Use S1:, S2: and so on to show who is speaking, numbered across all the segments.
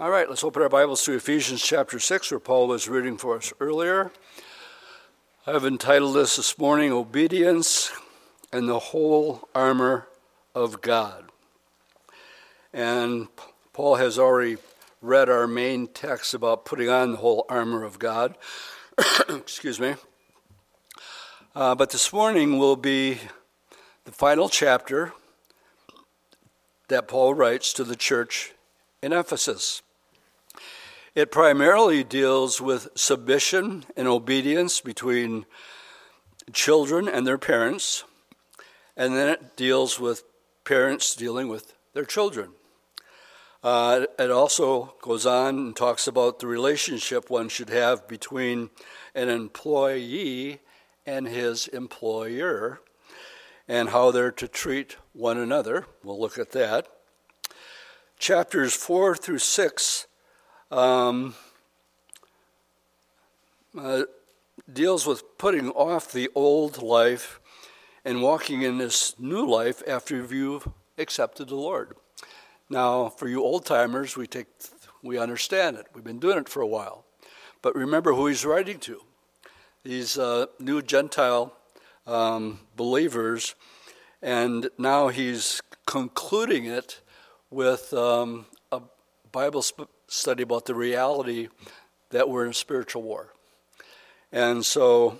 S1: All right, let's open our Bibles to Ephesians chapter 6, where Paul was reading for us earlier. I've entitled this this morning Obedience and the Whole Armor of God. And Paul has already read our main text about putting on the whole armor of God. Excuse me. Uh, but this morning will be the final chapter that Paul writes to the church in Ephesus. It primarily deals with submission and obedience between children and their parents, and then it deals with parents dealing with their children. Uh, it also goes on and talks about the relationship one should have between an employee and his employer and how they're to treat one another. We'll look at that. Chapters 4 through 6 um, uh, deals with putting off the old life and walking in this new life after you've accepted the Lord. Now, for you old timers, we take we understand it. We've been doing it for a while, but remember who he's writing to. These uh, new Gentile um, believers, and now he's concluding it with um, a Bible sp- study about the reality that we're in spiritual war. And so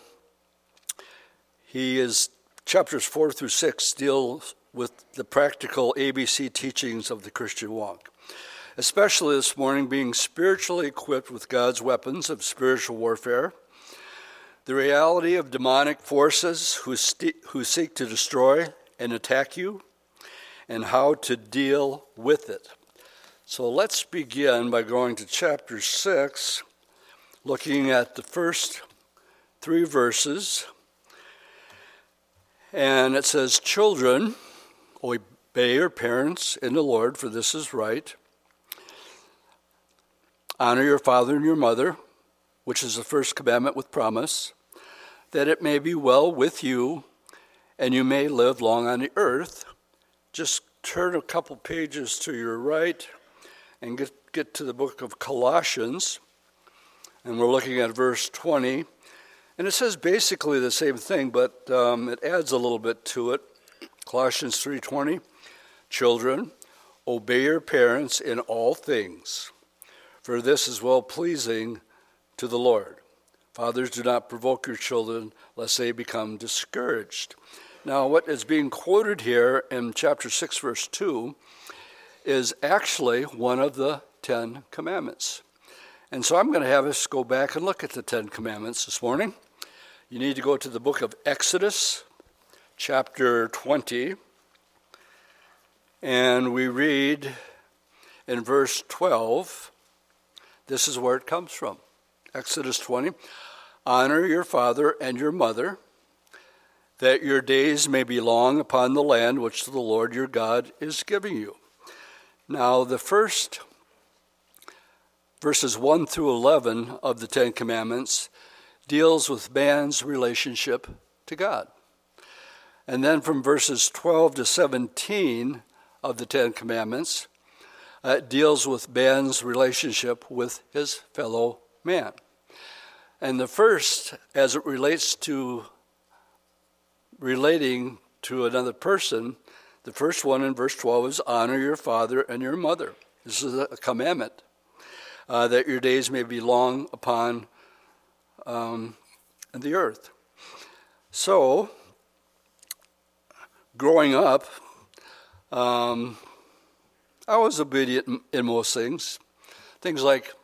S1: he is, chapters four through six deal with the practical ABC teachings of the Christian walk. Especially this morning, being spiritually equipped with God's weapons of spiritual warfare, the reality of demonic forces who, st- who seek to destroy and attack you, and how to deal with it. So let's begin by going to chapter 6, looking at the first three verses. And it says, Children, obey your parents in the Lord, for this is right. Honor your father and your mother, which is the first commandment with promise, that it may be well with you and you may live long on the earth. Just turn a couple pages to your right and get, get to the book of Colossians, and we're looking at verse 20. And it says basically the same thing, but um, it adds a little bit to it. Colossians 3:20, children, obey your parents in all things, for this is well pleasing to the Lord. Fathers, do not provoke your children, lest they become discouraged. Now, what is being quoted here in chapter 6, verse 2 is actually one of the Ten Commandments. And so I'm going to have us go back and look at the Ten Commandments this morning. You need to go to the book of Exodus, chapter 20, and we read in verse 12. This is where it comes from Exodus 20. Honor your father and your mother, that your days may be long upon the land which the Lord your God is giving you. Now, the first verses 1 through 11 of the Ten Commandments deals with man's relationship to God. And then from verses 12 to 17 of the Ten Commandments, uh, deals with man's relationship with his fellow man. And the first, as it relates to relating to another person, the first one in verse 12 is honor your father and your mother. This is a commandment uh, that your days may be long upon um, the earth. So, growing up, um, I was obedient in, most things. Things like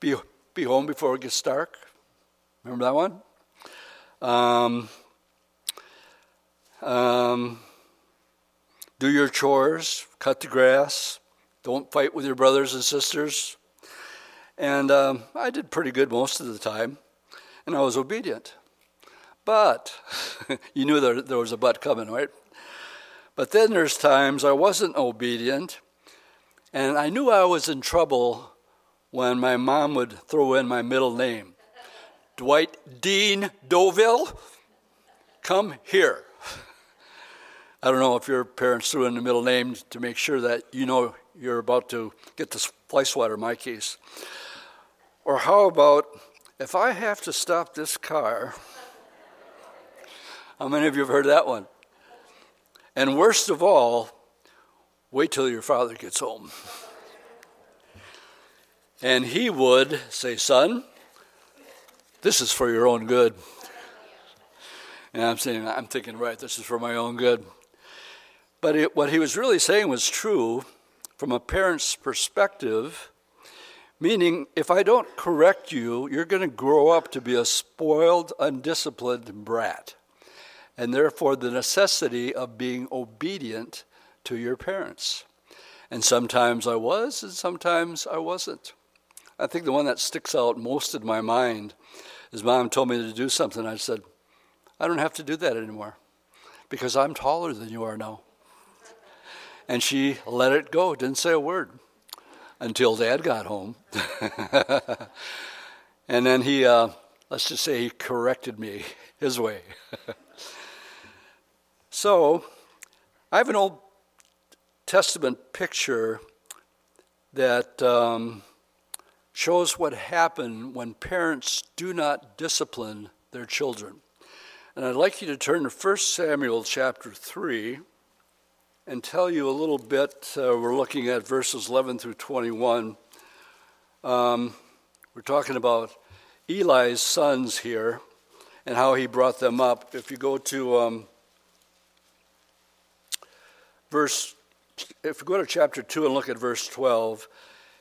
S1: be, be home before it gets dark. Remember that one? Um, um, do your chores, cut the grass, don't fight with your brothers and sisters. And um, I did pretty good most of the time, and I was obedient. But you knew there, there was a but coming, right? But then there's times I wasn't obedient, and I knew I was in trouble when my mom would throw in my middle name Dwight Dean Doville, come here. I don't know if your parents threw in the middle name to make sure that you know you're about to get the fly swatter, in my case. Or how about if I have to stop this car? How many of you have heard that one? And worst of all, wait till your father gets home. And he would say, Son, this is for your own good. And I'm saying, I'm thinking, right, this is for my own good. But it, what he was really saying was true from a parent's perspective, meaning if I don't correct you, you're going to grow up to be a spoiled, undisciplined brat. And therefore, the necessity of being obedient to your parents. And sometimes I was, and sometimes I wasn't. I think the one that sticks out most in my mind is mom told me to do something. I said, I don't have to do that anymore because I'm taller than you are now. And she let it go, didn't say a word until dad got home. and then he, uh, let's just say, he corrected me his way. so I have an Old Testament picture that um, shows what happened when parents do not discipline their children. And I'd like you to turn to 1 Samuel chapter 3 and tell you a little bit. Uh, we're looking at verses 11 through 21. Um, we're talking about Eli's sons here and how he brought them up. If you go to um, verse, if you go to chapter 2 and look at verse 12,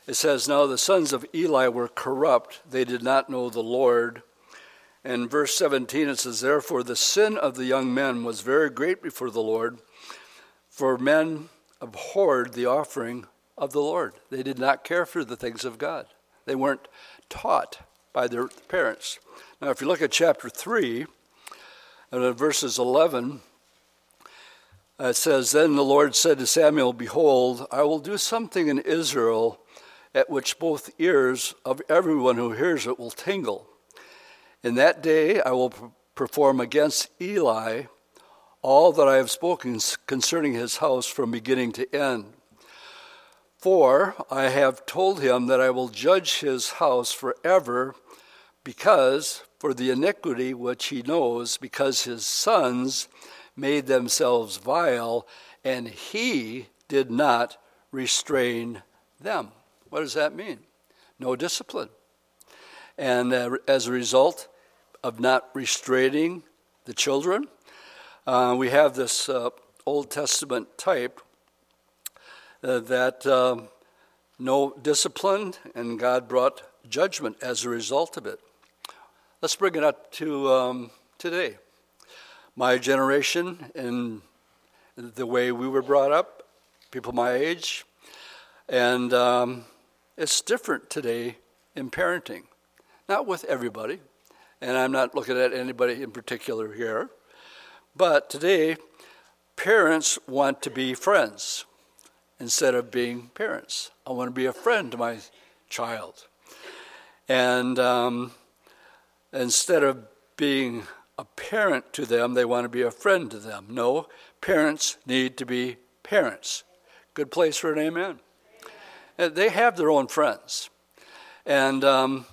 S1: it says, Now the sons of Eli were corrupt, they did not know the Lord. And verse 17 it says, Therefore the sin of the young men was very great before the Lord for men abhorred the offering of the Lord. They did not care for the things of God. They weren't taught by their parents. Now, if you look at chapter 3, and verses 11, it says, Then the Lord said to Samuel, Behold, I will do something in Israel at which both ears of everyone who hears it will tingle. In that day I will perform against Eli all that I have spoken concerning his house from beginning to end. For I have told him that I will judge his house forever, because for the iniquity which he knows, because his sons made themselves vile, and he did not restrain them. What does that mean? No discipline. And uh, as a result of not restraining the children, uh, we have this uh, Old Testament type uh, that um, no discipline, and God brought judgment as a result of it. Let's bring it up to um, today. My generation and the way we were brought up, people my age, and um, it's different today in parenting. Not with everybody, and I'm not looking at anybody in particular here, but today, parents want to be friends instead of being parents. I want to be a friend to my child. And um, instead of being a parent to them, they want to be a friend to them. No, parents need to be parents. Good place for an amen. amen. They have their own friends. And, um,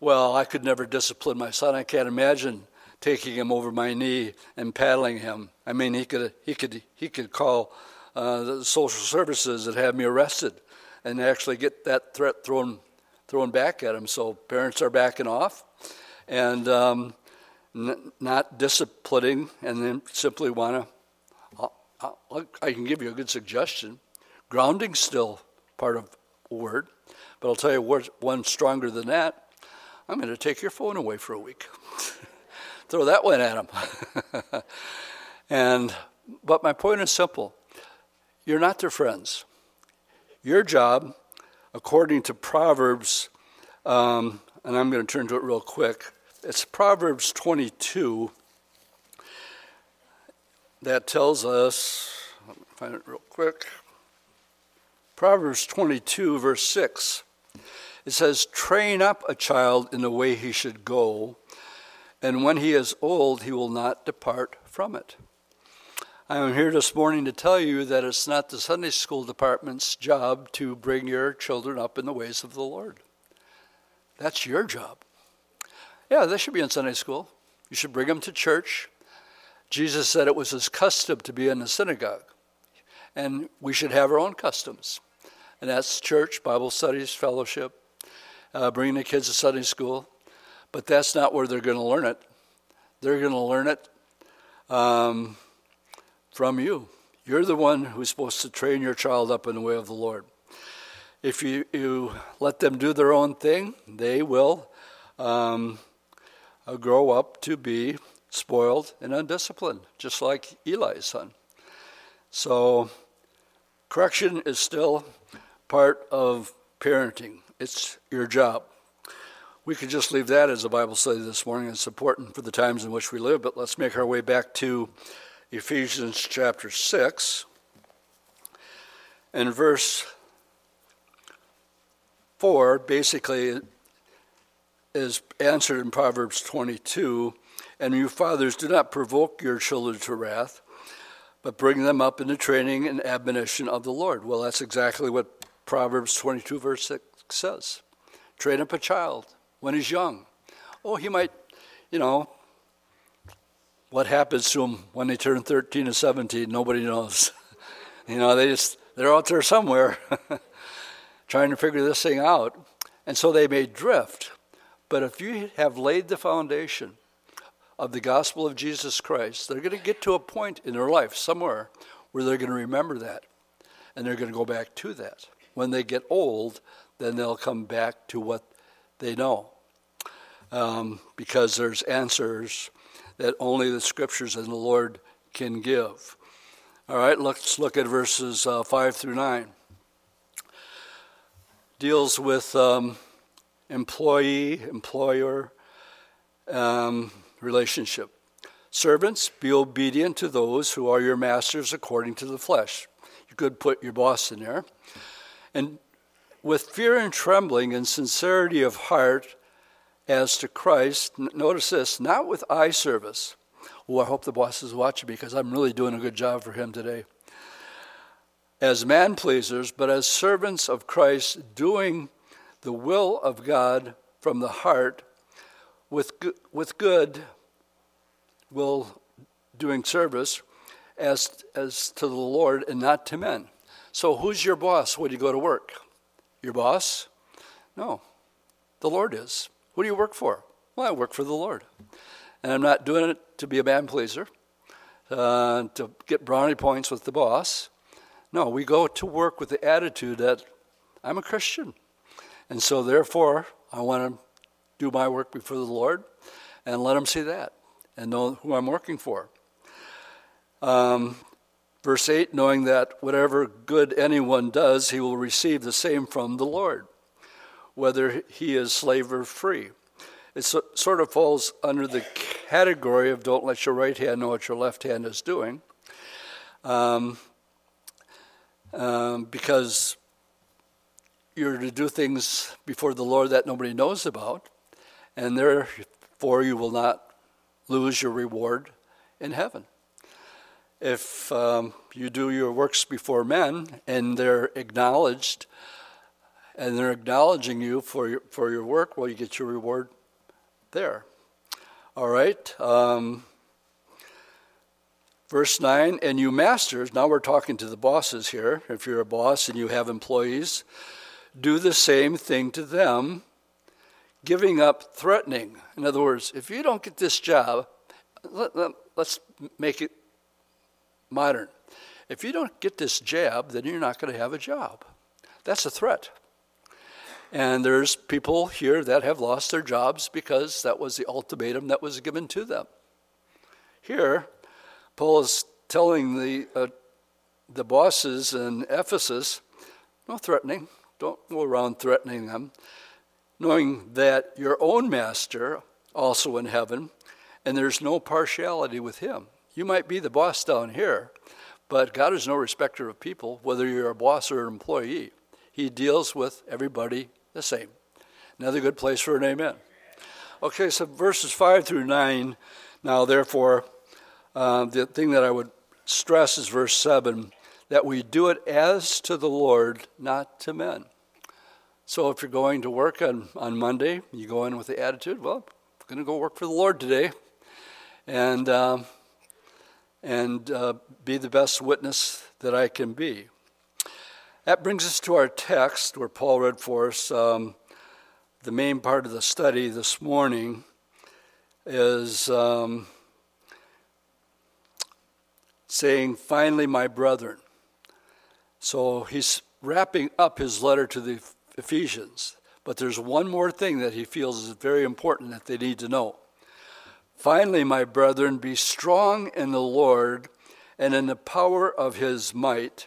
S1: well, I could never discipline my son. I can't imagine taking him over my knee and paddling him. I mean, he could he could he could call uh, the social services and have me arrested, and actually get that threat thrown thrown back at him. So parents are backing off, and um, n- not disciplining, and then simply want to. I can give you a good suggestion. Grounding still part of word, but I'll tell you one stronger than that. I'm going to take your phone away for a week. throw that one at them. and but my point is simple. You're not their friends. Your job, according to Proverbs, um, and I'm going to turn to it real quick. It's Proverbs 22 that tells us, find it real quick. Proverbs 22, verse 6. It says, Train up a child in the way he should go, and when he is old, he will not depart from it. I'm here this morning to tell you that it's not the Sunday school department's job to bring your children up in the ways of the Lord. That's your job. Yeah, they should be in Sunday school. You should bring them to church. Jesus said it was his custom to be in the synagogue. And we should have our own customs. And that's church, Bible studies, fellowship, uh, bringing the kids to Sunday school. But that's not where they're going to learn it. They're going to learn it um, from you. You're the one who's supposed to train your child up in the way of the Lord. If you, you let them do their own thing, they will um, uh, grow up to be spoiled and undisciplined, just like Eli's son. So, correction is still part of parenting, it's your job. We could just leave that as a Bible study this morning. It's important for the times in which we live, but let's make our way back to Ephesians chapter 6 and verse 4 basically is answered in Proverbs 22 and you fathers do not provoke your children to wrath but bring them up in the training and admonition of the Lord. Well, that's exactly what Proverbs 22 verse 6 says. Train up a child when he's young. Oh, he might, you know, what happens to them when they turn 13 or 17, nobody knows. you know, they just, they're out there somewhere trying to figure this thing out. And so they may drift. But if you have laid the foundation of the gospel of Jesus Christ, they're going to get to a point in their life somewhere where they're going to remember that. And they're going to go back to that. When they get old, then they'll come back to what they know. Um, because there's answers that only the scriptures and the Lord can give. All right, let's look at verses uh, 5 through 9. Deals with um, employee, employer um, relationship. Servants, be obedient to those who are your masters according to the flesh. You could put your boss in there. And with fear and trembling and sincerity of heart, as to Christ, notice this, not with eye service. Oh, I hope the boss is watching because I'm really doing a good job for him today. As man pleasers, but as servants of Christ, doing the will of God from the heart with, with good will doing service as, as to the Lord and not to men. So, who's your boss when you go to work? Your boss? No, the Lord is. What do you work for? Well, I work for the Lord. And I'm not doing it to be a man pleaser, uh, to get brownie points with the boss. No, we go to work with the attitude that I'm a Christian. And so, therefore, I want to do my work before the Lord and let Him see that and know who I'm working for. Um, verse 8 knowing that whatever good anyone does, he will receive the same from the Lord whether he is slave or free. It sort of falls under the category of don't let your right hand know what your left hand is doing. Um, um, because you're to do things before the Lord that nobody knows about, and therefore you will not lose your reward in heaven. If um, you do your works before men and they're acknowledged and they're acknowledging you for your, for your work, well, you get your reward there. All right. Um, verse 9, and you masters, now we're talking to the bosses here. If you're a boss and you have employees, do the same thing to them, giving up threatening. In other words, if you don't get this job, let, let, let's make it modern. If you don't get this job, then you're not going to have a job. That's a threat. And there's people here that have lost their jobs because that was the ultimatum that was given to them. Here, Paul is telling the, uh, the bosses in Ephesus no threatening, don't go around threatening them, knowing that your own master, also in heaven, and there's no partiality with him. You might be the boss down here, but God is no respecter of people, whether you're a boss or an employee. He deals with everybody the same. Another good place for an amen. Okay, so verses 5 through 9. Now, therefore, uh, the thing that I would stress is verse 7, that we do it as to the Lord, not to men. So if you're going to work on, on Monday, you go in with the attitude, well, I'm going to go work for the Lord today and, uh, and uh, be the best witness that I can be. That brings us to our text where Paul read for us. Um, the main part of the study this morning is um, saying, Finally, my brethren. So he's wrapping up his letter to the Ephesians, but there's one more thing that he feels is very important that they need to know. Finally, my brethren, be strong in the Lord and in the power of his might.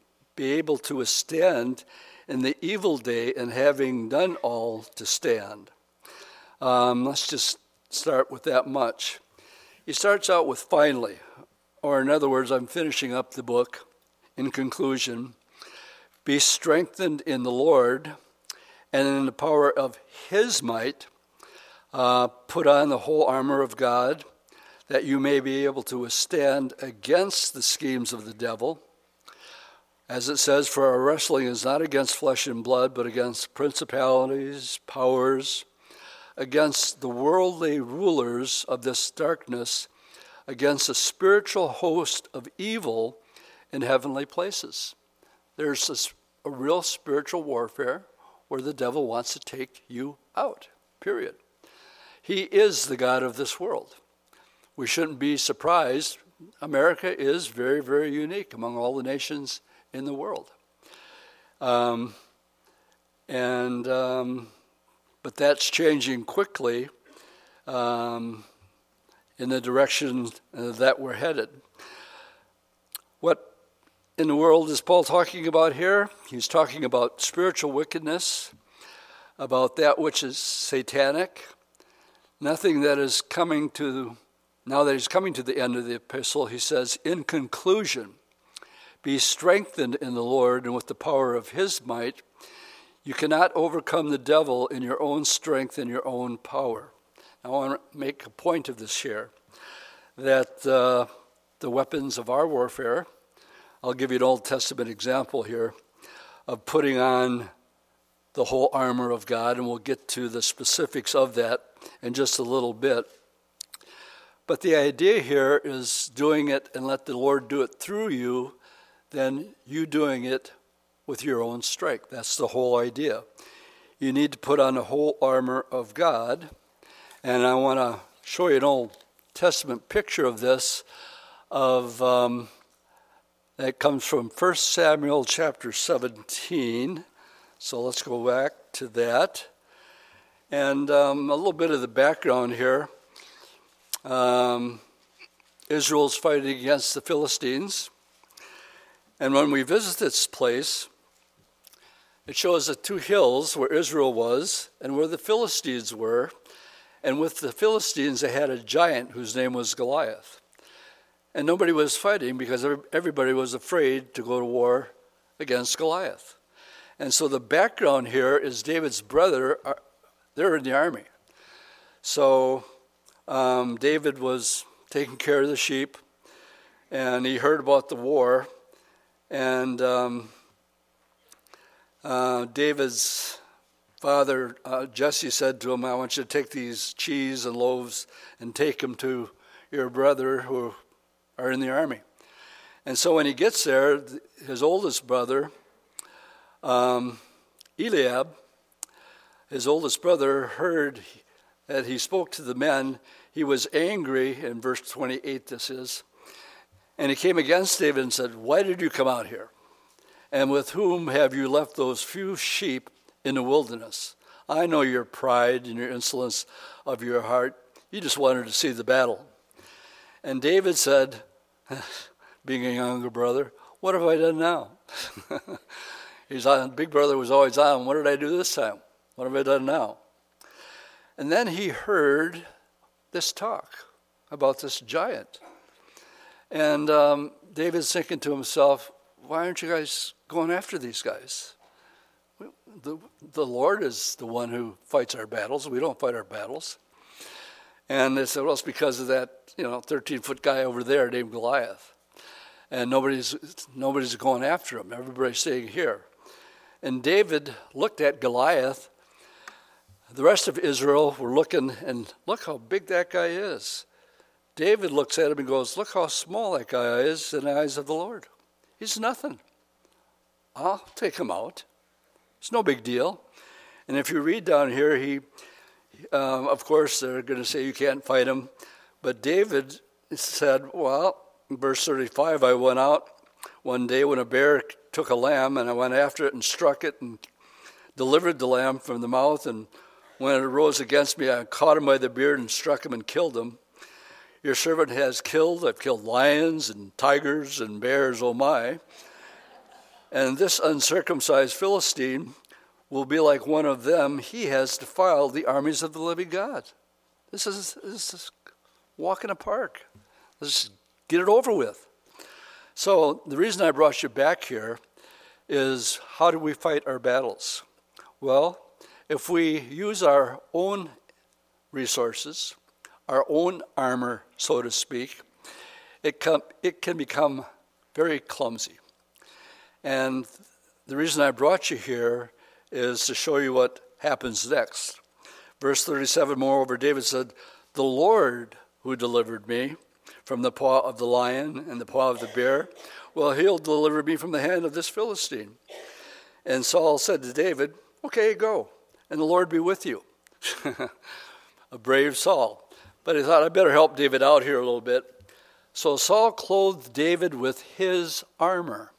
S1: be able to withstand in the evil day, and having done all, to stand. Um, let's just start with that much. He starts out with finally, or in other words, I'm finishing up the book in conclusion. Be strengthened in the Lord and in the power of his might. Uh, put on the whole armor of God that you may be able to withstand against the schemes of the devil. As it says, for our wrestling is not against flesh and blood, but against principalities, powers, against the worldly rulers of this darkness, against a spiritual host of evil in heavenly places. There's this, a real spiritual warfare where the devil wants to take you out, period. He is the God of this world. We shouldn't be surprised. America is very, very unique among all the nations in the world. Um, and um, but that's changing quickly um, in the direction uh, that we're headed. What in the world is Paul talking about here? He's talking about spiritual wickedness, about that which is satanic, nothing that is coming to now that he's coming to the end of the epistle, he says, in conclusion, be strengthened in the Lord and with the power of his might. You cannot overcome the devil in your own strength and your own power. I want to make a point of this here that uh, the weapons of our warfare, I'll give you an Old Testament example here of putting on the whole armor of God, and we'll get to the specifics of that in just a little bit. But the idea here is doing it and let the Lord do it through you than you doing it with your own strength. That's the whole idea. You need to put on the whole armor of God. And I want to show you an Old Testament picture of this, of um, that comes from 1 Samuel chapter 17. So let's go back to that. And um, a little bit of the background here. Um, Israel's fighting against the Philistines. And when we visit this place, it shows the two hills where Israel was and where the Philistines were. And with the Philistines, they had a giant whose name was Goliath. And nobody was fighting because everybody was afraid to go to war against Goliath. And so the background here is David's brother, uh, they're in the army. So um, David was taking care of the sheep, and he heard about the war, and um, uh, David's father, uh, Jesse, said to him, I want you to take these cheese and loaves and take them to your brother who are in the army. And so when he gets there, his oldest brother, um, Eliab, his oldest brother, heard that he spoke to the men. He was angry, in verse 28, this is and he came against David and said, Why did you come out here? And with whom have you left those few sheep in the wilderness? I know your pride and your insolence of your heart. You just wanted to see the battle. And David said, being a younger brother. What have I done now? He's on, Big Brother was always on. What did I do this time? What have I done now? And then he heard this talk about this giant. And um, David's thinking to himself, why aren't you guys going after these guys? The, the Lord is the one who fights our battles. We don't fight our battles. And they said, well, it's because of that, you know, 13 foot guy over there named Goliath. And nobody's, nobody's going after him. Everybody's staying here. And David looked at Goliath. The rest of Israel were looking, and look how big that guy is. David looks at him and goes, Look how small that guy is in the eyes of the Lord. He's nothing. I'll take him out. It's no big deal. And if you read down here, he, um, of course, they're going to say you can't fight him. But David said, Well, verse 35, I went out one day when a bear took a lamb, and I went after it and struck it and delivered the lamb from the mouth. And when it arose against me, I caught him by the beard and struck him and killed him. Your servant has killed, I've killed lions and tigers and bears, oh my. And this uncircumcised Philistine will be like one of them. He has defiled the armies of the living God. This is, this is walk in a park. Let's get it over with. So, the reason I brought you back here is how do we fight our battles? Well, if we use our own resources, our own armor, so to speak, it, com- it can become very clumsy. And the reason I brought you here is to show you what happens next. Verse 37 Moreover, David said, The Lord who delivered me from the paw of the lion and the paw of the bear, well, he'll deliver me from the hand of this Philistine. And Saul said to David, Okay, go, and the Lord be with you. a brave Saul. But he thought, I better help David out here a little bit. So Saul clothed David with his armor.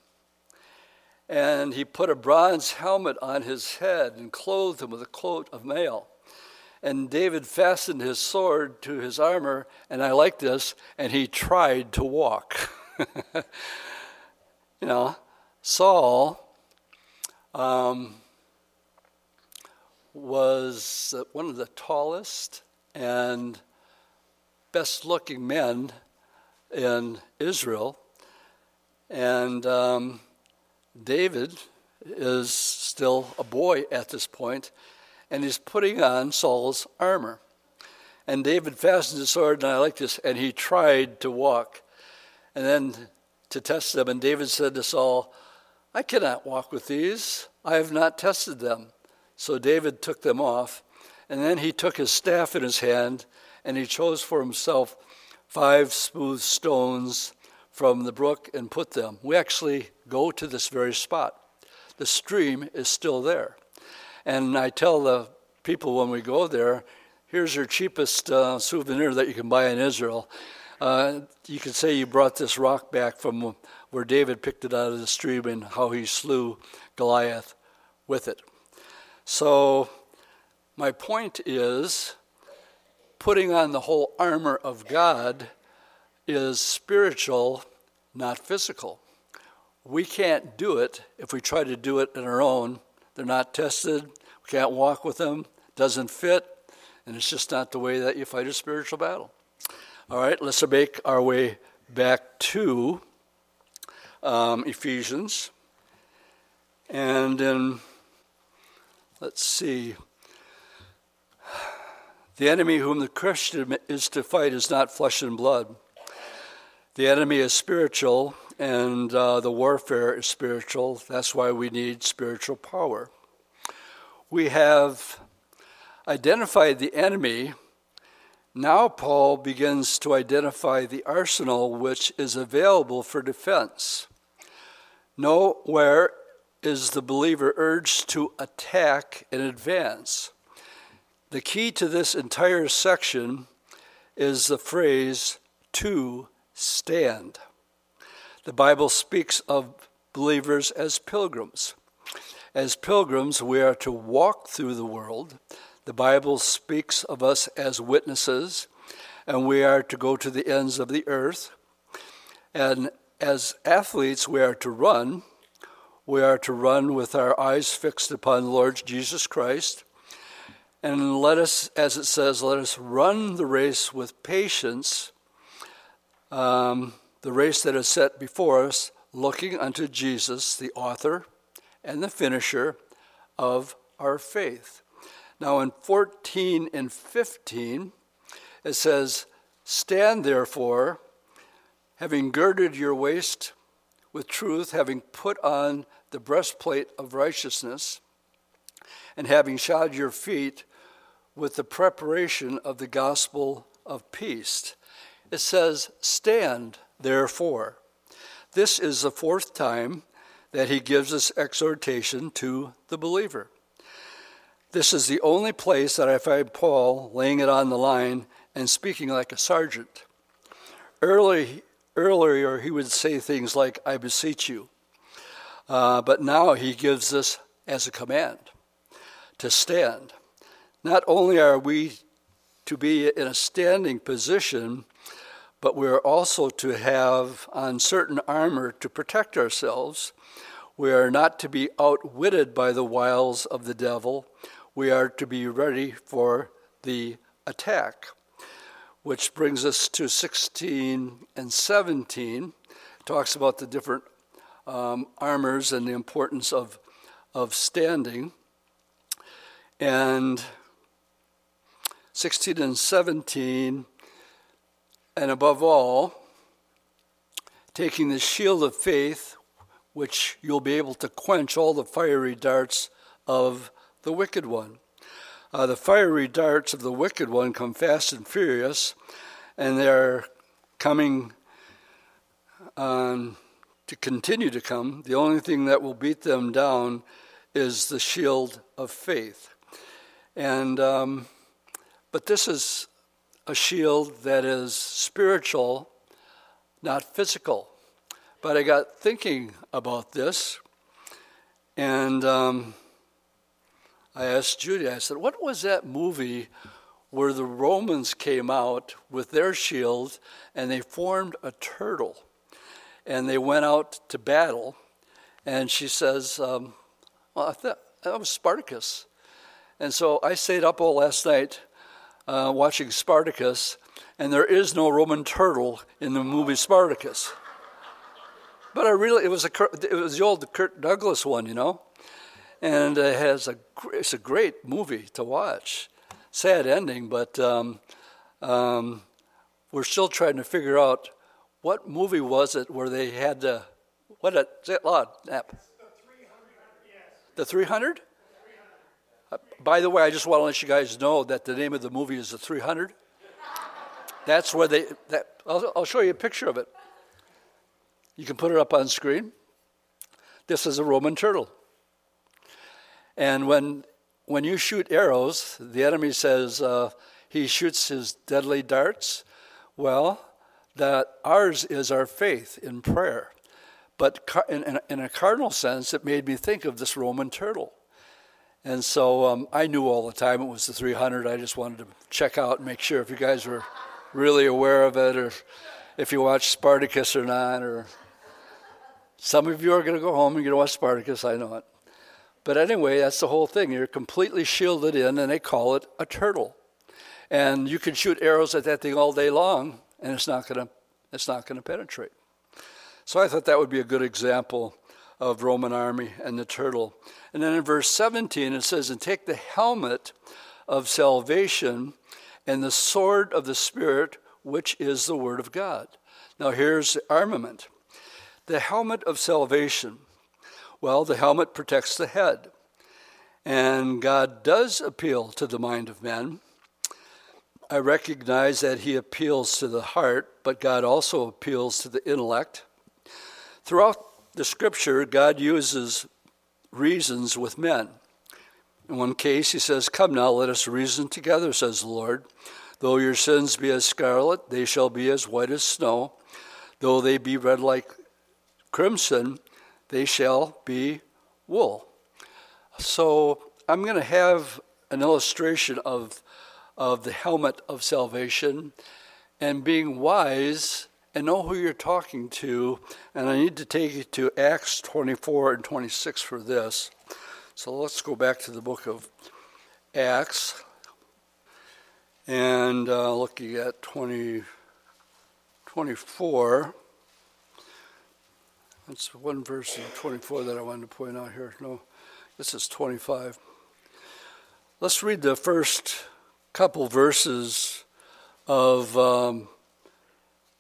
S1: And he put a bronze helmet on his head and clothed him with a coat of mail. And David fastened his sword to his armor, and I like this, and he tried to walk. you know, Saul um, was one of the tallest and best looking men in Israel. And um, David is still a boy at this point, and he's putting on Saul's armor. And David fastened his sword, and I like this, and he tried to walk. And then to test them, and David said to Saul, I cannot walk with these. I have not tested them. So David took them off, and then he took his staff in his hand and he chose for himself five smooth stones from the brook and put them. We actually go to this very spot. The stream is still there. And I tell the people when we go there, here's your cheapest uh, souvenir that you can buy in Israel. Uh, you could say you brought this rock back from where David picked it out of the stream and how he slew Goliath with it. So, my point is putting on the whole armor of God is spiritual, not physical. We can't do it if we try to do it on our own. They're not tested. We can't walk with them. Doesn't fit. And it's just not the way that you fight a spiritual battle. All right, let's make our way back to um, Ephesians. And then, let's see, the enemy whom the Christian is to fight is not flesh and blood. The enemy is spiritual, and uh, the warfare is spiritual. That's why we need spiritual power. We have identified the enemy. Now, Paul begins to identify the arsenal which is available for defense. Nowhere is the believer urged to attack in advance. The key to this entire section is the phrase to stand. The Bible speaks of believers as pilgrims. As pilgrims, we are to walk through the world. The Bible speaks of us as witnesses, and we are to go to the ends of the earth. And as athletes, we are to run. We are to run with our eyes fixed upon the Lord Jesus Christ. And let us, as it says, let us run the race with patience, um, the race that is set before us, looking unto Jesus, the author and the finisher of our faith. Now, in 14 and 15, it says, Stand therefore, having girded your waist with truth, having put on the breastplate of righteousness, and having shod your feet with the preparation of the gospel of peace. It says, Stand, therefore. This is the fourth time that he gives this exhortation to the believer. This is the only place that I find Paul laying it on the line and speaking like a sergeant. Early, earlier, he would say things like, I beseech you. Uh, but now he gives this as a command to stand. Not only are we to be in a standing position, but we're also to have on certain armor to protect ourselves. We are not to be outwitted by the wiles of the devil. We are to be ready for the attack. Which brings us to 16 and 17. It talks about the different um, armors and the importance of, of standing. And 16 and 17, and above all, taking the shield of faith, which you'll be able to quench all the fiery darts of the wicked one. Uh, the fiery darts of the wicked one come fast and furious, and they're coming um, to continue to come. The only thing that will beat them down is the shield of faith. And um, but this is a shield that is spiritual, not physical. But I got thinking about this, and um, I asked Judy, I said, What was that movie where the Romans came out with their shield and they formed a turtle and they went out to battle? And she says, um, Well, I thought that was Spartacus. And so I stayed up all last night uh, watching Spartacus, and there is no Roman turtle in the movie Spartacus. But I really, it was a, it was the old Kirk Douglas one, you know, and it has a, it's a great movie to watch. Sad ending, but um, um, we're still trying to figure out what movie was it where they had to, what a, say it loud, Nap. The 300? By the way, I just want to let you guys know that the name of the movie is The 300. That's where they, that, I'll, I'll show you a picture of it. You can put it up on screen. This is a Roman turtle. And when, when you shoot arrows, the enemy says uh, he shoots his deadly darts. Well, that ours is our faith in prayer. But in, in, in a cardinal sense, it made me think of this Roman turtle. And so um, I knew all the time it was the 300. I just wanted to check out and make sure if you guys were really aware of it or if you watch Spartacus or not. Or some of you are going to go home and you're going to watch Spartacus. I know it. But anyway, that's the whole thing. You're completely shielded in, and they call it a turtle. And you can shoot arrows at that thing all day long, and it's not going to it's not going to penetrate. So I thought that would be a good example of Roman army and the turtle. And then in verse 17 it says, And take the helmet of salvation and the sword of the Spirit, which is the Word of God. Now here's the armament. The helmet of salvation. Well, the helmet protects the head. And God does appeal to the mind of men. I recognize that He appeals to the heart, but God also appeals to the intellect. Throughout the scripture, God uses reasons with men. In one case, he says, Come now, let us reason together, says the Lord. Though your sins be as scarlet, they shall be as white as snow. Though they be red like crimson, they shall be wool. So I'm going to have an illustration of, of the helmet of salvation and being wise and know who you're talking to. And I need to take you to Acts 24 and 26 for this. So let's go back to the book of Acts and uh, looking at 20, 24. That's one verse in 24 that I wanted to point out here. No, this is 25. Let's read the first couple verses of. Um,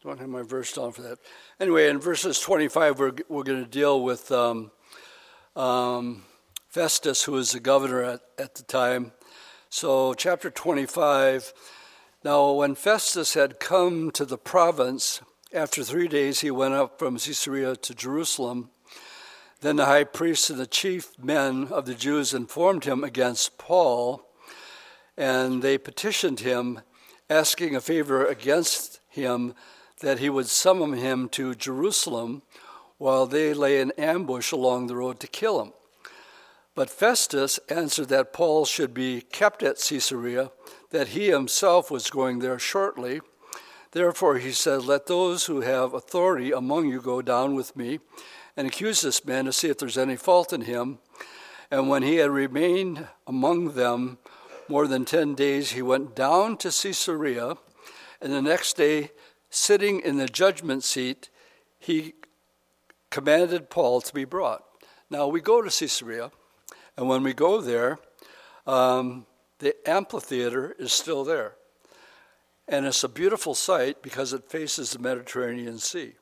S1: don't have my verse down for that. Anyway, in verses 25, we're, we're going to deal with um, um, Festus, who was the governor at, at the time. So, chapter 25. Now, when Festus had come to the province, after three days he went up from Caesarea to Jerusalem. Then the high priest and the chief men of the Jews informed him against Paul, and they petitioned him, asking a favor against him that he would summon him to Jerusalem while they lay in ambush along the road to kill him. But Festus answered that Paul should be kept at Caesarea, that he himself was going there shortly. Therefore, he said, Let those who have authority among you go down with me and accuse this man to see if there's any fault in him. And when he had remained among them more than ten days, he went down to Caesarea, and the next day sitting in the judgment seat, he commanded Paul to be brought. Now we go to Caesarea, and when we go there, um, the amphitheater is still there. And it's a beautiful sight because it faces the Mediterranean Sea.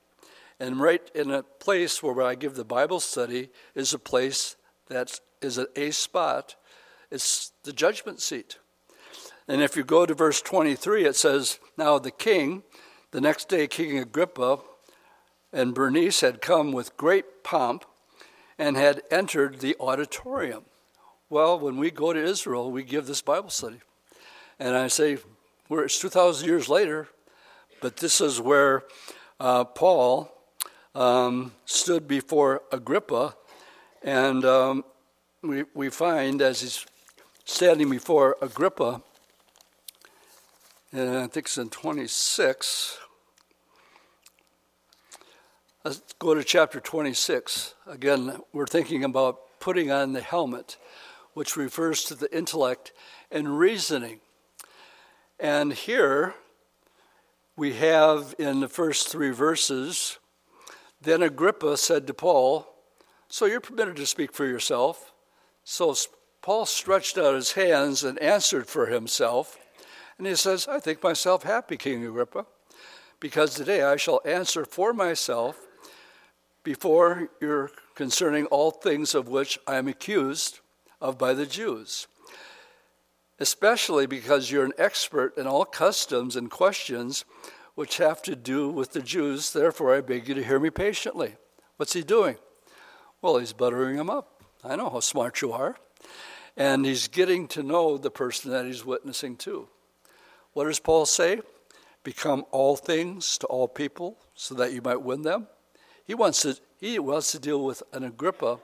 S1: And right in a place where I give the Bible study is a place that is A spot. It's the judgment seat. And if you go to verse 23, it says, Now the king the next day, King Agrippa and Bernice had come with great pomp and had entered the auditorium. Well, when we go to Israel, we give this Bible study. And I say, we're, it's 2,000 years later, but this is where uh, Paul um, stood before Agrippa, and um, we, we find as he's standing before Agrippa, and I think it's in 26. Let's go to chapter 26. Again, we're thinking about putting on the helmet, which refers to the intellect and reasoning. And here we have in the first three verses, then Agrippa said to Paul, So you're permitted to speak for yourself. So Paul stretched out his hands and answered for himself. And he says, I think myself happy, King Agrippa, because today I shall answer for myself before you concerning all things of which I am accused of by the Jews, especially because you're an expert in all customs and questions which have to do with the Jews. Therefore, I beg you to hear me patiently. What's he doing? Well, he's buttering him up. I know how smart you are. And he's getting to know the person that he's witnessing to. What does Paul say? Become all things to all people so that you might win them. He wants to, he wants to deal with an Agrippa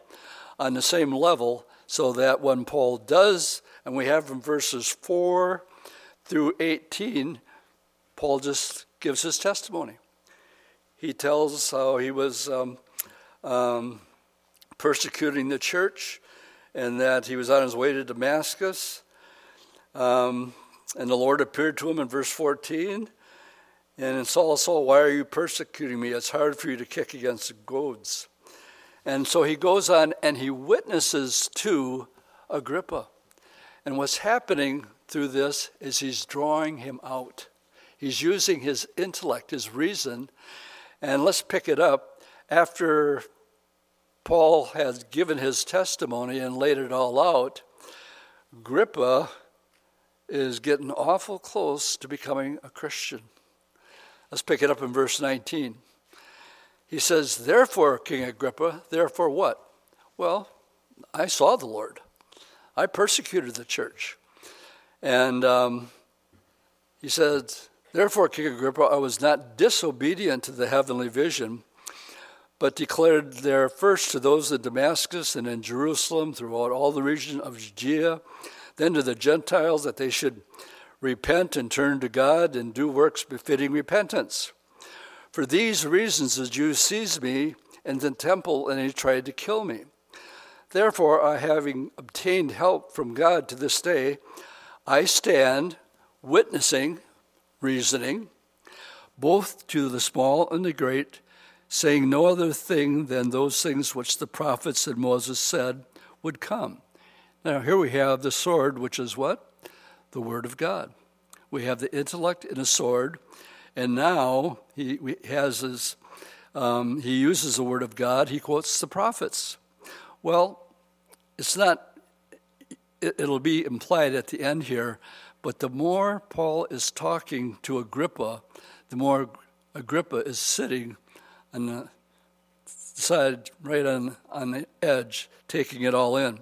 S1: on the same level so that when Paul does, and we have from verses 4 through 18, Paul just gives his testimony. He tells us how he was um, um, persecuting the church and that he was on his way to Damascus. Um, and the Lord appeared to him in verse 14. And Saul, Saul, why are you persecuting me? It's hard for you to kick against the goads. And so he goes on and he witnesses to Agrippa. And what's happening through this is he's drawing him out. He's using his intellect, his reason. And let's pick it up. After Paul has given his testimony and laid it all out, Agrippa is getting awful close to becoming a Christian. Let's pick it up in verse 19. He says, Therefore, King Agrippa, therefore what? Well, I saw the Lord. I persecuted the church. And um, he said, Therefore, King Agrippa, I was not disobedient to the heavenly vision, but declared there first to those in Damascus and in Jerusalem, throughout all the region of Judea, then to the Gentiles that they should repent and turn to God and do works befitting repentance. For these reasons the Jews seized me in the temple and they tried to kill me. Therefore, I having obtained help from God to this day, I stand witnessing, reasoning, both to the small and the great, saying no other thing than those things which the prophets and Moses said would come. Now, here we have the sword, which is what? The Word of God. We have the intellect in a sword, and now he has his, um, he uses the word of God. He quotes the prophets. Well, it's not, it, it'll be implied at the end here, but the more Paul is talking to Agrippa, the more Agrippa is sitting on the side, right on, on the edge, taking it all in.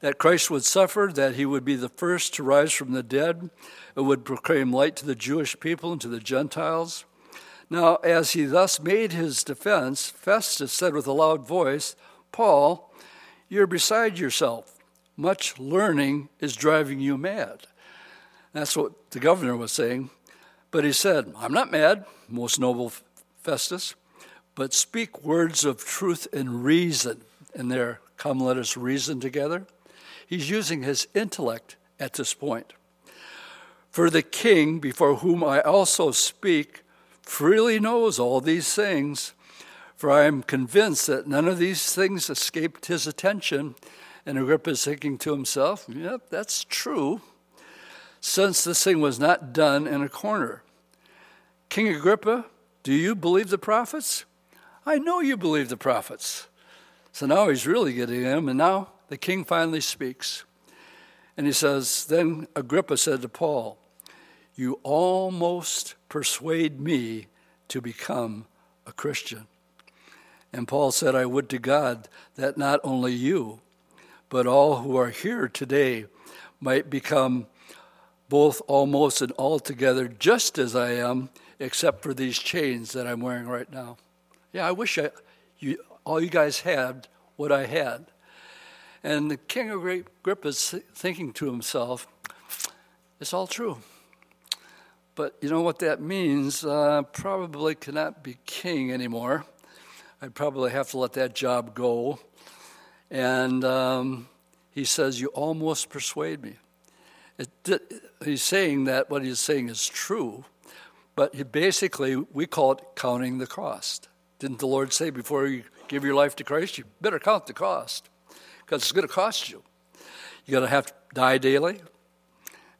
S1: That Christ would suffer, that he would be the first to rise from the dead, and would proclaim light to the Jewish people and to the Gentiles. Now, as he thus made his defense, Festus said with a loud voice, Paul, you're beside yourself. Much learning is driving you mad. That's what the governor was saying. But he said, I'm not mad, most noble Festus, but speak words of truth and reason. And there, come, let us reason together. He's using his intellect at this point. For the king, before whom I also speak, freely knows all these things. For I am convinced that none of these things escaped his attention. And Agrippa is thinking to himself, Yep, that's true, since this thing was not done in a corner. King Agrippa, do you believe the prophets? I know you believe the prophets. So now he's really getting him, and now the king finally speaks. And he says, Then Agrippa said to Paul, you almost persuade me to become a Christian. And Paul said, I would to God that not only you, but all who are here today might become both almost and altogether just as I am, except for these chains that I'm wearing right now. Yeah, I wish I, you, all you guys had what I had. And the king of Agrippa is thinking to himself, it's all true. But you know what that means? Uh, probably cannot be king anymore. I'd probably have to let that job go. And um, he says, You almost persuade me. It, he's saying that what he's saying is true, but he basically, we call it counting the cost. Didn't the Lord say before you give your life to Christ, you better count the cost because it's going to cost you. You're going to have to die daily,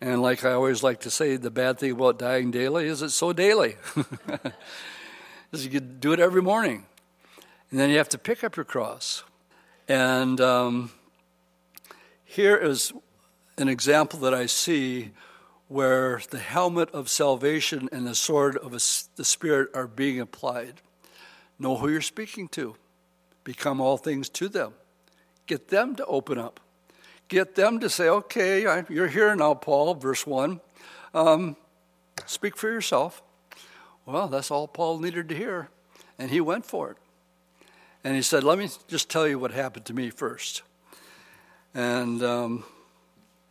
S1: and like I always like to say, the bad thing about dying daily is it's so daily. is you can do it every morning. And then you have to pick up your cross. And um, here is an example that I see where the helmet of salvation and the sword of the Spirit are being applied. Know who you're speaking to, become all things to them, get them to open up get them to say, okay, I, you're here now, Paul, verse 1. Um, speak for yourself. Well, that's all Paul needed to hear. And he went for it. And he said, let me just tell you what happened to me first. And um,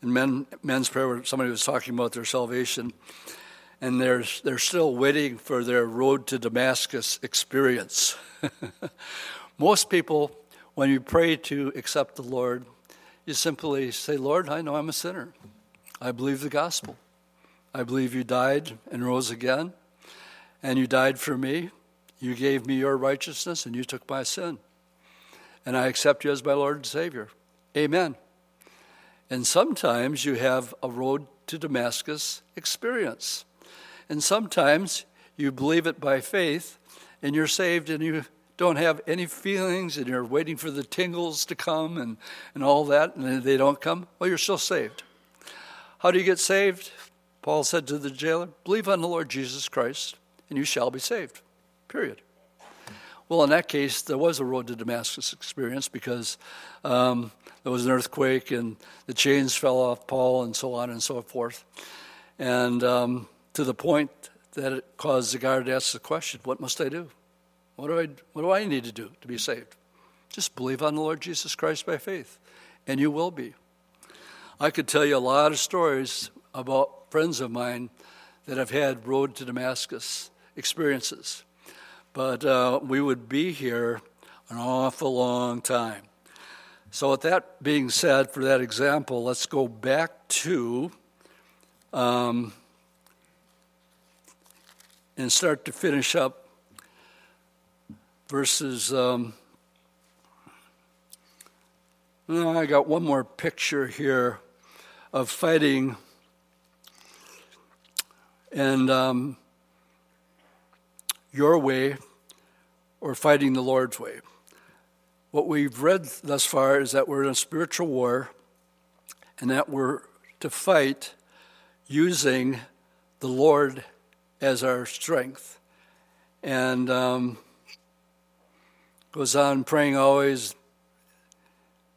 S1: in men, men's prayer, where somebody was talking about their salvation, and they're, they're still waiting for their road to Damascus experience. Most people, when you pray to accept the Lord, you simply say, Lord, I know I'm a sinner. I believe the gospel. I believe you died and rose again, and you died for me. You gave me your righteousness, and you took my sin. And I accept you as my Lord and Savior. Amen. And sometimes you have a road to Damascus experience. And sometimes you believe it by faith, and you're saved, and you don't have any feelings and you're waiting for the tingles to come and, and all that, and they don't come, well, you're still saved. How do you get saved? Paul said to the jailer, Believe on the Lord Jesus Christ, and you shall be saved. Period. Well, in that case, there was a road to Damascus experience because um, there was an earthquake and the chains fell off Paul and so on and so forth. And um, to the point that it caused the guard to ask the question, What must I do? What do I, what do I need to do to be saved? Just believe on the Lord Jesus Christ by faith, and you will be. I could tell you a lot of stories about friends of mine that have had road to Damascus experiences. but uh, we would be here an awful long time. So, with that being said, for that example, let's go back to um, and start to finish up verses. Um, I got one more picture here of fighting and um, your way or fighting the Lord's way. What we've read thus far is that we're in a spiritual war and that we're to fight using the Lord as our strength. And um, goes on praying always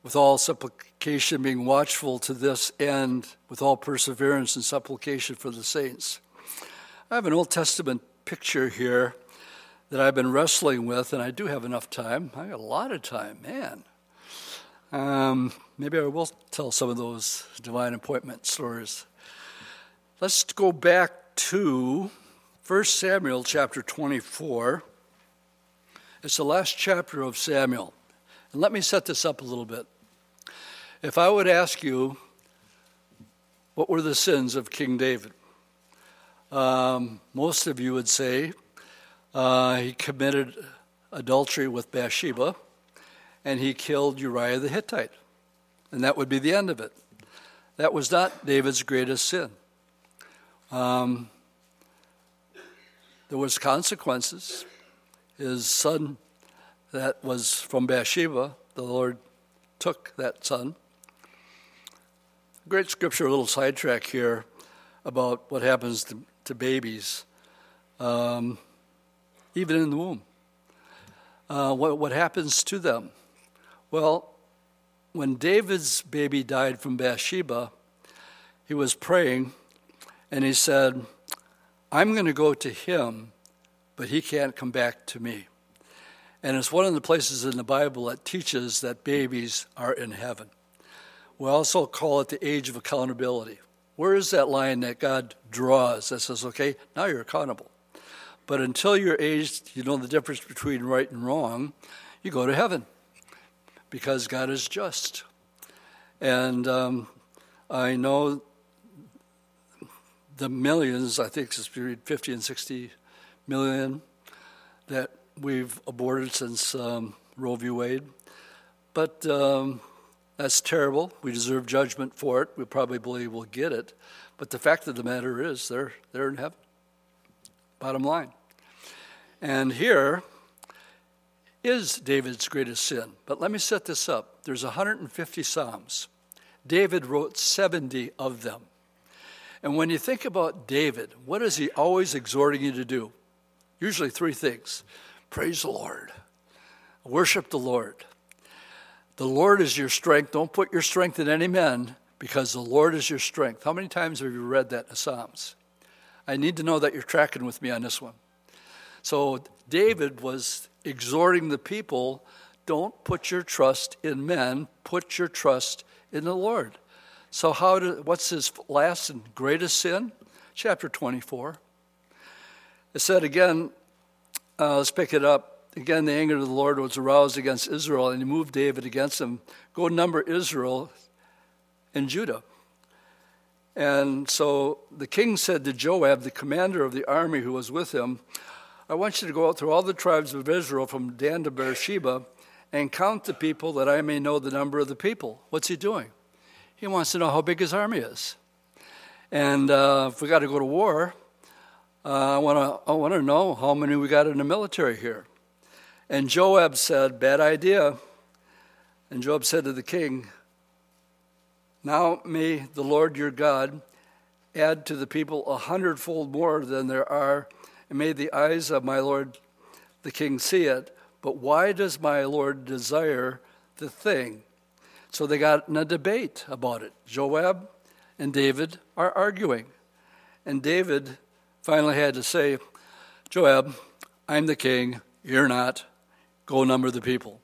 S1: with all supplication, being watchful to this end, with all perseverance and supplication for the saints. I have an Old Testament picture here that I've been wrestling with, and I do have enough time. I got a lot of time, man. Um, maybe I will tell some of those divine appointment stories. Let's go back to 1 Samuel chapter 24. It's the last chapter of Samuel. And let me set this up a little bit. If I would ask you, what were the sins of King David? Um, most of you would say uh, he committed adultery with Bathsheba and he killed Uriah the Hittite. And that would be the end of it. That was not David's greatest sin. Um, there was consequences. His son that was from Bathsheba, the Lord took that son. Great scripture, a little sidetrack here about what happens to to babies, um, even in the womb. Uh, what, what happens to them? Well, when David's baby died from Bathsheba, he was praying and he said, I'm going to go to him, but he can't come back to me. And it's one of the places in the Bible that teaches that babies are in heaven. We also call it the age of accountability. Where is that line that God draws that says, okay, now you're accountable? But until you're aged, you know the difference between right and wrong, you go to heaven because God is just. And um, I know the millions, I think it's between 50 and 60 million that we've aborted since um, Roe v. Wade. But um, that's terrible. We deserve judgment for it. We probably we'll get it. But the fact of the matter is, they're, they're in heaven. Bottom line. And here is David's greatest sin. But let me set this up. There's 150 Psalms. David wrote 70 of them. And when you think about David, what is he always exhorting you to do? Usually three things praise the Lord, worship the Lord, the Lord is your strength. Don't put your strength in any men because the Lord is your strength. How many times have you read that in Psalms? I need to know that you're tracking with me on this one. So David was exhorting the people don't put your trust in men, put your trust in the Lord. So, how do, what's his last and greatest sin? Chapter 24. It said again, uh, let's pick it up. Again, the anger of the Lord was aroused against Israel, and he moved David against them. Go number Israel and Judah. And so the king said to Joab, the commander of the army who was with him, I want you to go out through all the tribes of Israel from Dan to Beersheba and count the people that I may know the number of the people. What's he doing? He wants to know how big his army is. And uh, if we got to go to war, uh, I want to I want to know how many we got in the military here. And Joab said, Bad idea. And Joab said to the king, Now may the Lord your God add to the people a hundredfold more than there are, and may the eyes of my Lord the king see it. But why does my Lord desire the thing? So they got in a debate about it. Joab and David are arguing. And David finally had to say, Joab, I'm the king, you're not. Go number the people.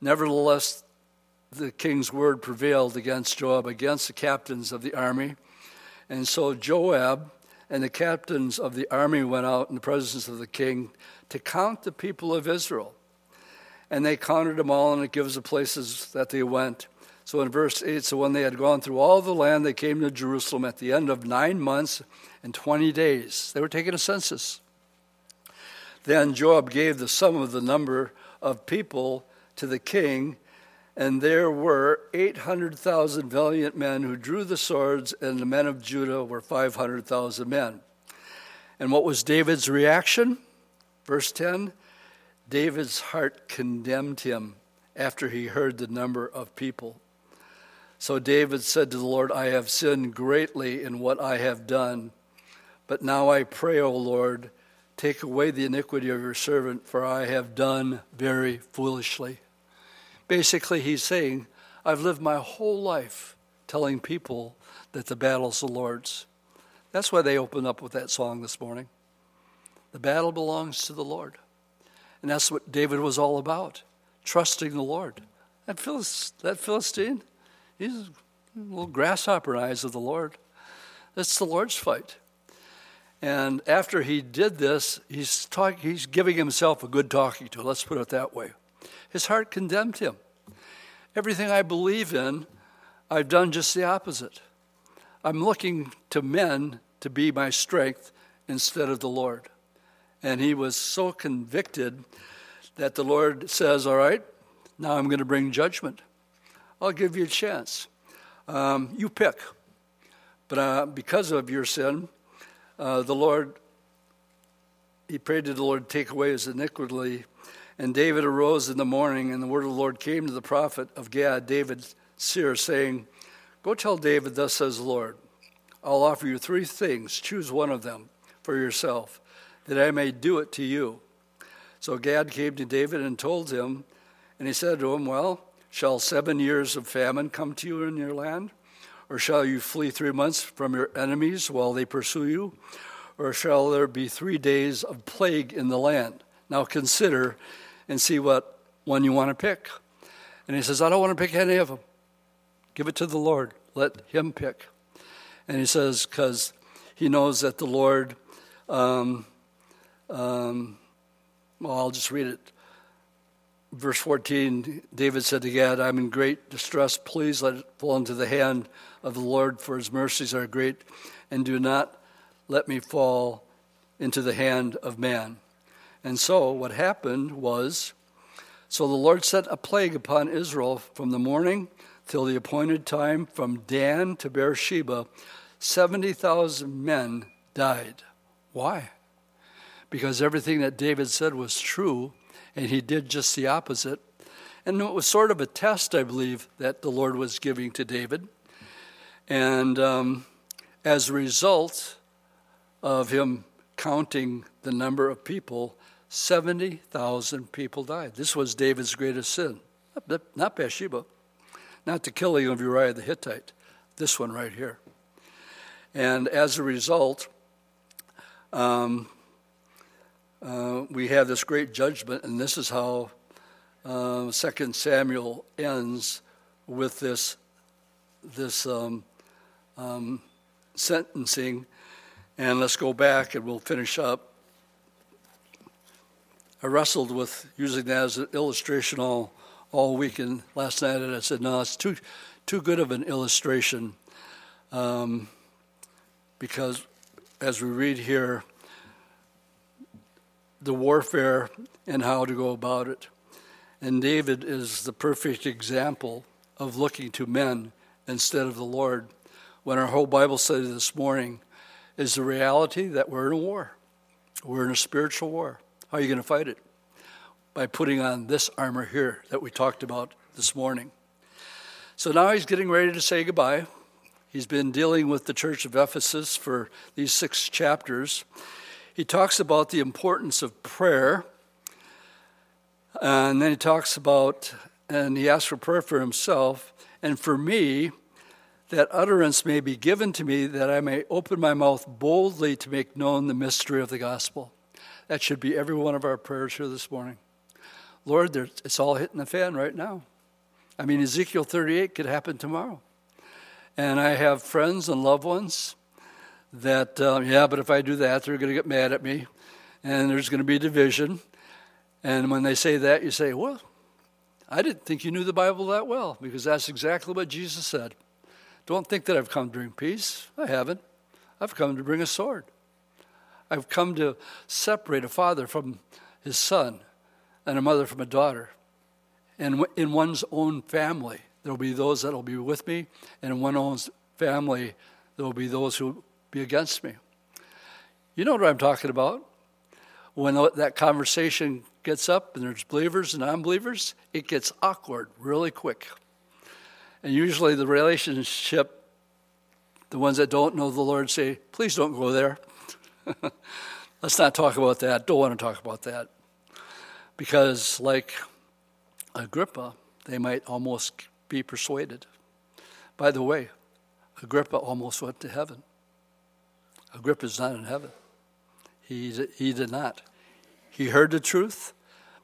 S1: Nevertheless, the king's word prevailed against Joab, against the captains of the army. And so Joab And the captains of the army went out in the presence of the king to count the people of Israel. And they counted them all, and it gives the places that they went. So in verse 8, so when they had gone through all the land, they came to Jerusalem at the end of nine months and 20 days. They were taking a census. Then Joab gave the sum of the number of people to the king, and there were 800,000 valiant men who drew the swords, and the men of Judah were 500,000 men. And what was David's reaction? Verse 10 David's heart condemned him after he heard the number of people. So David said to the Lord, I have sinned greatly in what I have done. But now I pray, O Lord, take away the iniquity of your servant, for I have done very foolishly. Basically, he's saying, I've lived my whole life telling people that the battle's the Lord's. That's why they opened up with that song this morning. The battle belongs to the Lord. And that's what David was all about trusting the Lord. That, that Philistine, he's a little grasshopper eyes of the Lord. That's the Lord's fight. And after he did this, he's, talk, he's giving himself a good talking to, let's put it that way. His heart condemned him. Everything I believe in, I've done just the opposite. I'm looking to men to be my strength instead of the Lord. And he was so convicted that the Lord says, All right, now I'm going to bring judgment. I'll give you a chance. Um, you pick. But uh, because of your sin, uh, the Lord, he prayed to the Lord to take away his iniquity. And David arose in the morning, and the word of the Lord came to the prophet of Gad, David seer, saying, Go tell David, thus says the Lord, I'll offer you three things. Choose one of them for yourself, that I may do it to you. So Gad came to David and told him, and he said to him, Well, shall seven years of famine come to you in your land? Or shall you flee three months from your enemies while they pursue you? Or shall there be three days of plague in the land? Now consider and see what one you want to pick. And he says, I don't want to pick any of them. Give it to the Lord. Let him pick. And he says, because he knows that the Lord, um, um, well, I'll just read it. Verse 14 David said to Gad, I'm in great distress. Please let it fall into the hand of the Lord, for his mercies are great, and do not let me fall into the hand of man. And so what happened was so the Lord sent a plague upon Israel from the morning till the appointed time, from Dan to Beersheba, 70,000 men died. Why? Because everything that David said was true, and he did just the opposite. And it was sort of a test, I believe, that the Lord was giving to David. And um, as a result of him counting the number of people, 70,000 people died. This was David's greatest sin. Not Bathsheba, not the killing of Uriah the Hittite, this one right here. And as a result, um, uh, we have this great judgment, and this is how uh, Second Samuel ends with this this um, um, sentencing. And let's go back, and we'll finish up. I wrestled with using that as an illustration all all weekend last night, and I said, no, it's too too good of an illustration, um, because as we read here, the warfare and how to go about it. And David is the perfect example of looking to men instead of the Lord. When our whole Bible study this morning is the reality that we're in a war, we're in a spiritual war. How are you going to fight it? By putting on this armor here that we talked about this morning. So now he's getting ready to say goodbye. He's been dealing with the church of Ephesus for these six chapters he talks about the importance of prayer. And then he talks about, and he asks for prayer for himself and for me, that utterance may be given to me, that I may open my mouth boldly to make known the mystery of the gospel. That should be every one of our prayers here this morning. Lord, it's all hitting the fan right now. I mean, Ezekiel 38 could happen tomorrow. And I have friends and loved ones that, uh, yeah, but if I do that, they're going to get mad at me and there's going to be division. And when they say that, you say, well, I didn't think you knew the Bible that well because that's exactly what Jesus said. Don't think that I've come to bring peace. I haven't. I've come to bring a sword. I've come to separate a father from his son and a mother from a daughter. And in one's own family, there will be those that will be with me, and in one's own family, there will be those who be against me. You know what I'm talking about? When that conversation gets up and there's believers and unbelievers, it gets awkward really quick. And usually the relationship, the ones that don't know the Lord say, please don't go there. Let's not talk about that. Don't want to talk about that. Because, like Agrippa, they might almost be persuaded. By the way, Agrippa almost went to heaven. Agrippa's not in heaven. He, he did not. He heard the truth,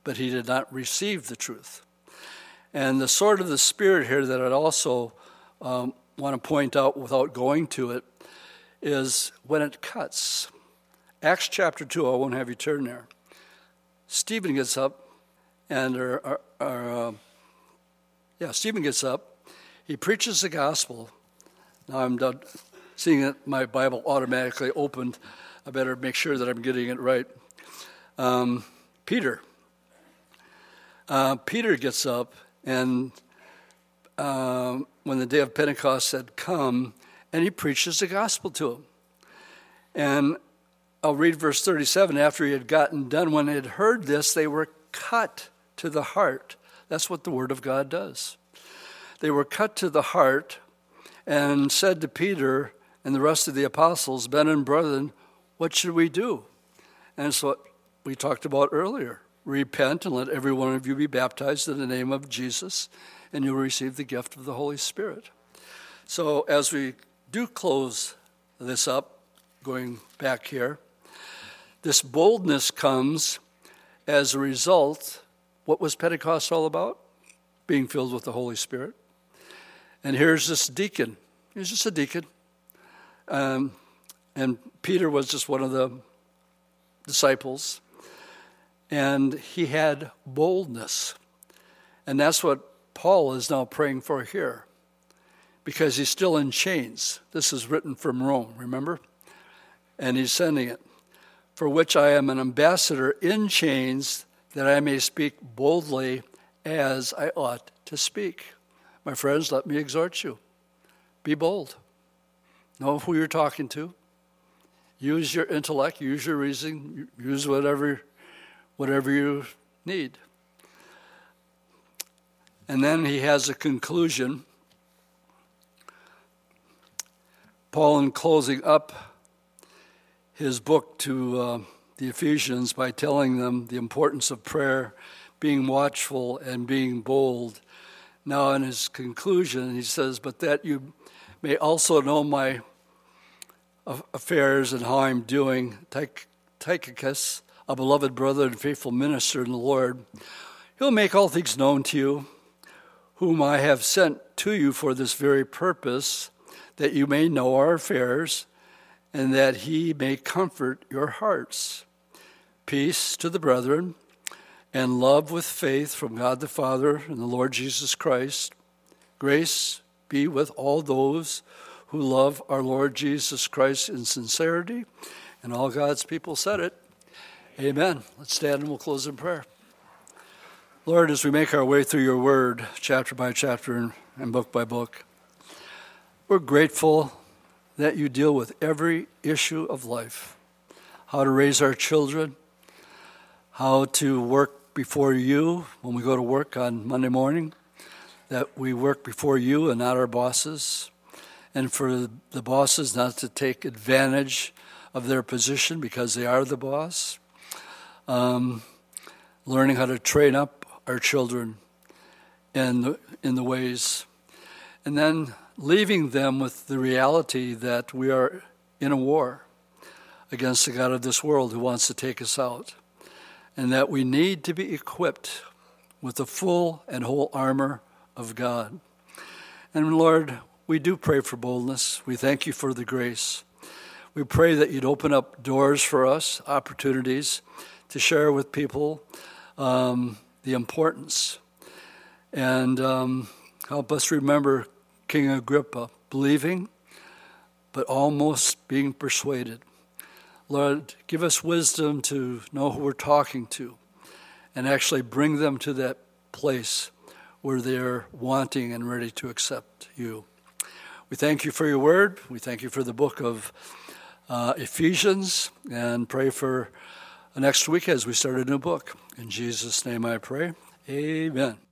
S1: but he did not receive the truth. And the sword of the Spirit here that I'd also um, want to point out without going to it is when it cuts. Acts chapter 2, I won't have you turn there. Stephen gets up, and our, our, our uh, yeah, Stephen gets up. He preaches the gospel. Now I'm done seeing that my Bible automatically opened. I better make sure that I'm getting it right. Um, Peter. Uh, Peter gets up, and um, when the day of Pentecost had come, and he preaches the gospel to them. And I'll read verse 37. After he had gotten done, when they had heard this, they were cut to the heart. That's what the Word of God does. They were cut to the heart and said to Peter and the rest of the apostles, Ben and brethren, what should we do? And what we talked about earlier. Repent and let every one of you be baptized in the name of Jesus, and you'll receive the gift of the Holy Spirit. So, as we do close this up, going back here, this boldness comes as a result. What was Pentecost all about? Being filled with the Holy Spirit. And here's this deacon. He's just a deacon. Um, and Peter was just one of the disciples. And he had boldness. And that's what Paul is now praying for here because he's still in chains. This is written from Rome, remember? And he's sending it for which I am an ambassador in chains, that I may speak boldly as I ought to speak. My friends, let me exhort you be bold. Know who you're talking to. Use your intellect, use your reason, use whatever, whatever you need. And then he has a conclusion. Paul, in closing up his book to uh, the Ephesians by telling them the importance of prayer, being watchful, and being bold. Now, in his conclusion, he says, But that you may also know my affairs and how I'm doing. Tychicus, a beloved brother and faithful minister in the Lord, he'll make all things known to you, whom I have sent to you for this very purpose, that you may know our affairs and that he may comfort your hearts. Peace to the brethren, and love with faith from God the Father and the Lord Jesus Christ. Grace be with all those who love our Lord Jesus Christ in sincerity. And all God's people said it. Amen. Let's stand and we'll close in prayer. Lord, as we make our way through your word, chapter by chapter and book by book, we're grateful that you deal with every issue of life how to raise our children, how to work before you when we go to work on Monday morning, that we work before you and not our bosses, and for the bosses not to take advantage of their position because they are the boss. Um, learning how to train up our children in the, in the ways. And then leaving them with the reality that we are in a war against the God of this world who wants to take us out, and that we need to be equipped with the full and whole armor of God. And Lord, we do pray for boldness. We thank you for the grace. We pray that you'd open up doors for us, opportunities to share with people um, the importance. And um, help us remember King Agrippa believing, but almost being persuaded. Lord, give us wisdom to know who we're talking to and actually bring them to that place where they're wanting and ready to accept you. We thank you for your word. We thank you for the book of uh, Ephesians and pray for next week as we start a new book. In Jesus' name I pray. Amen.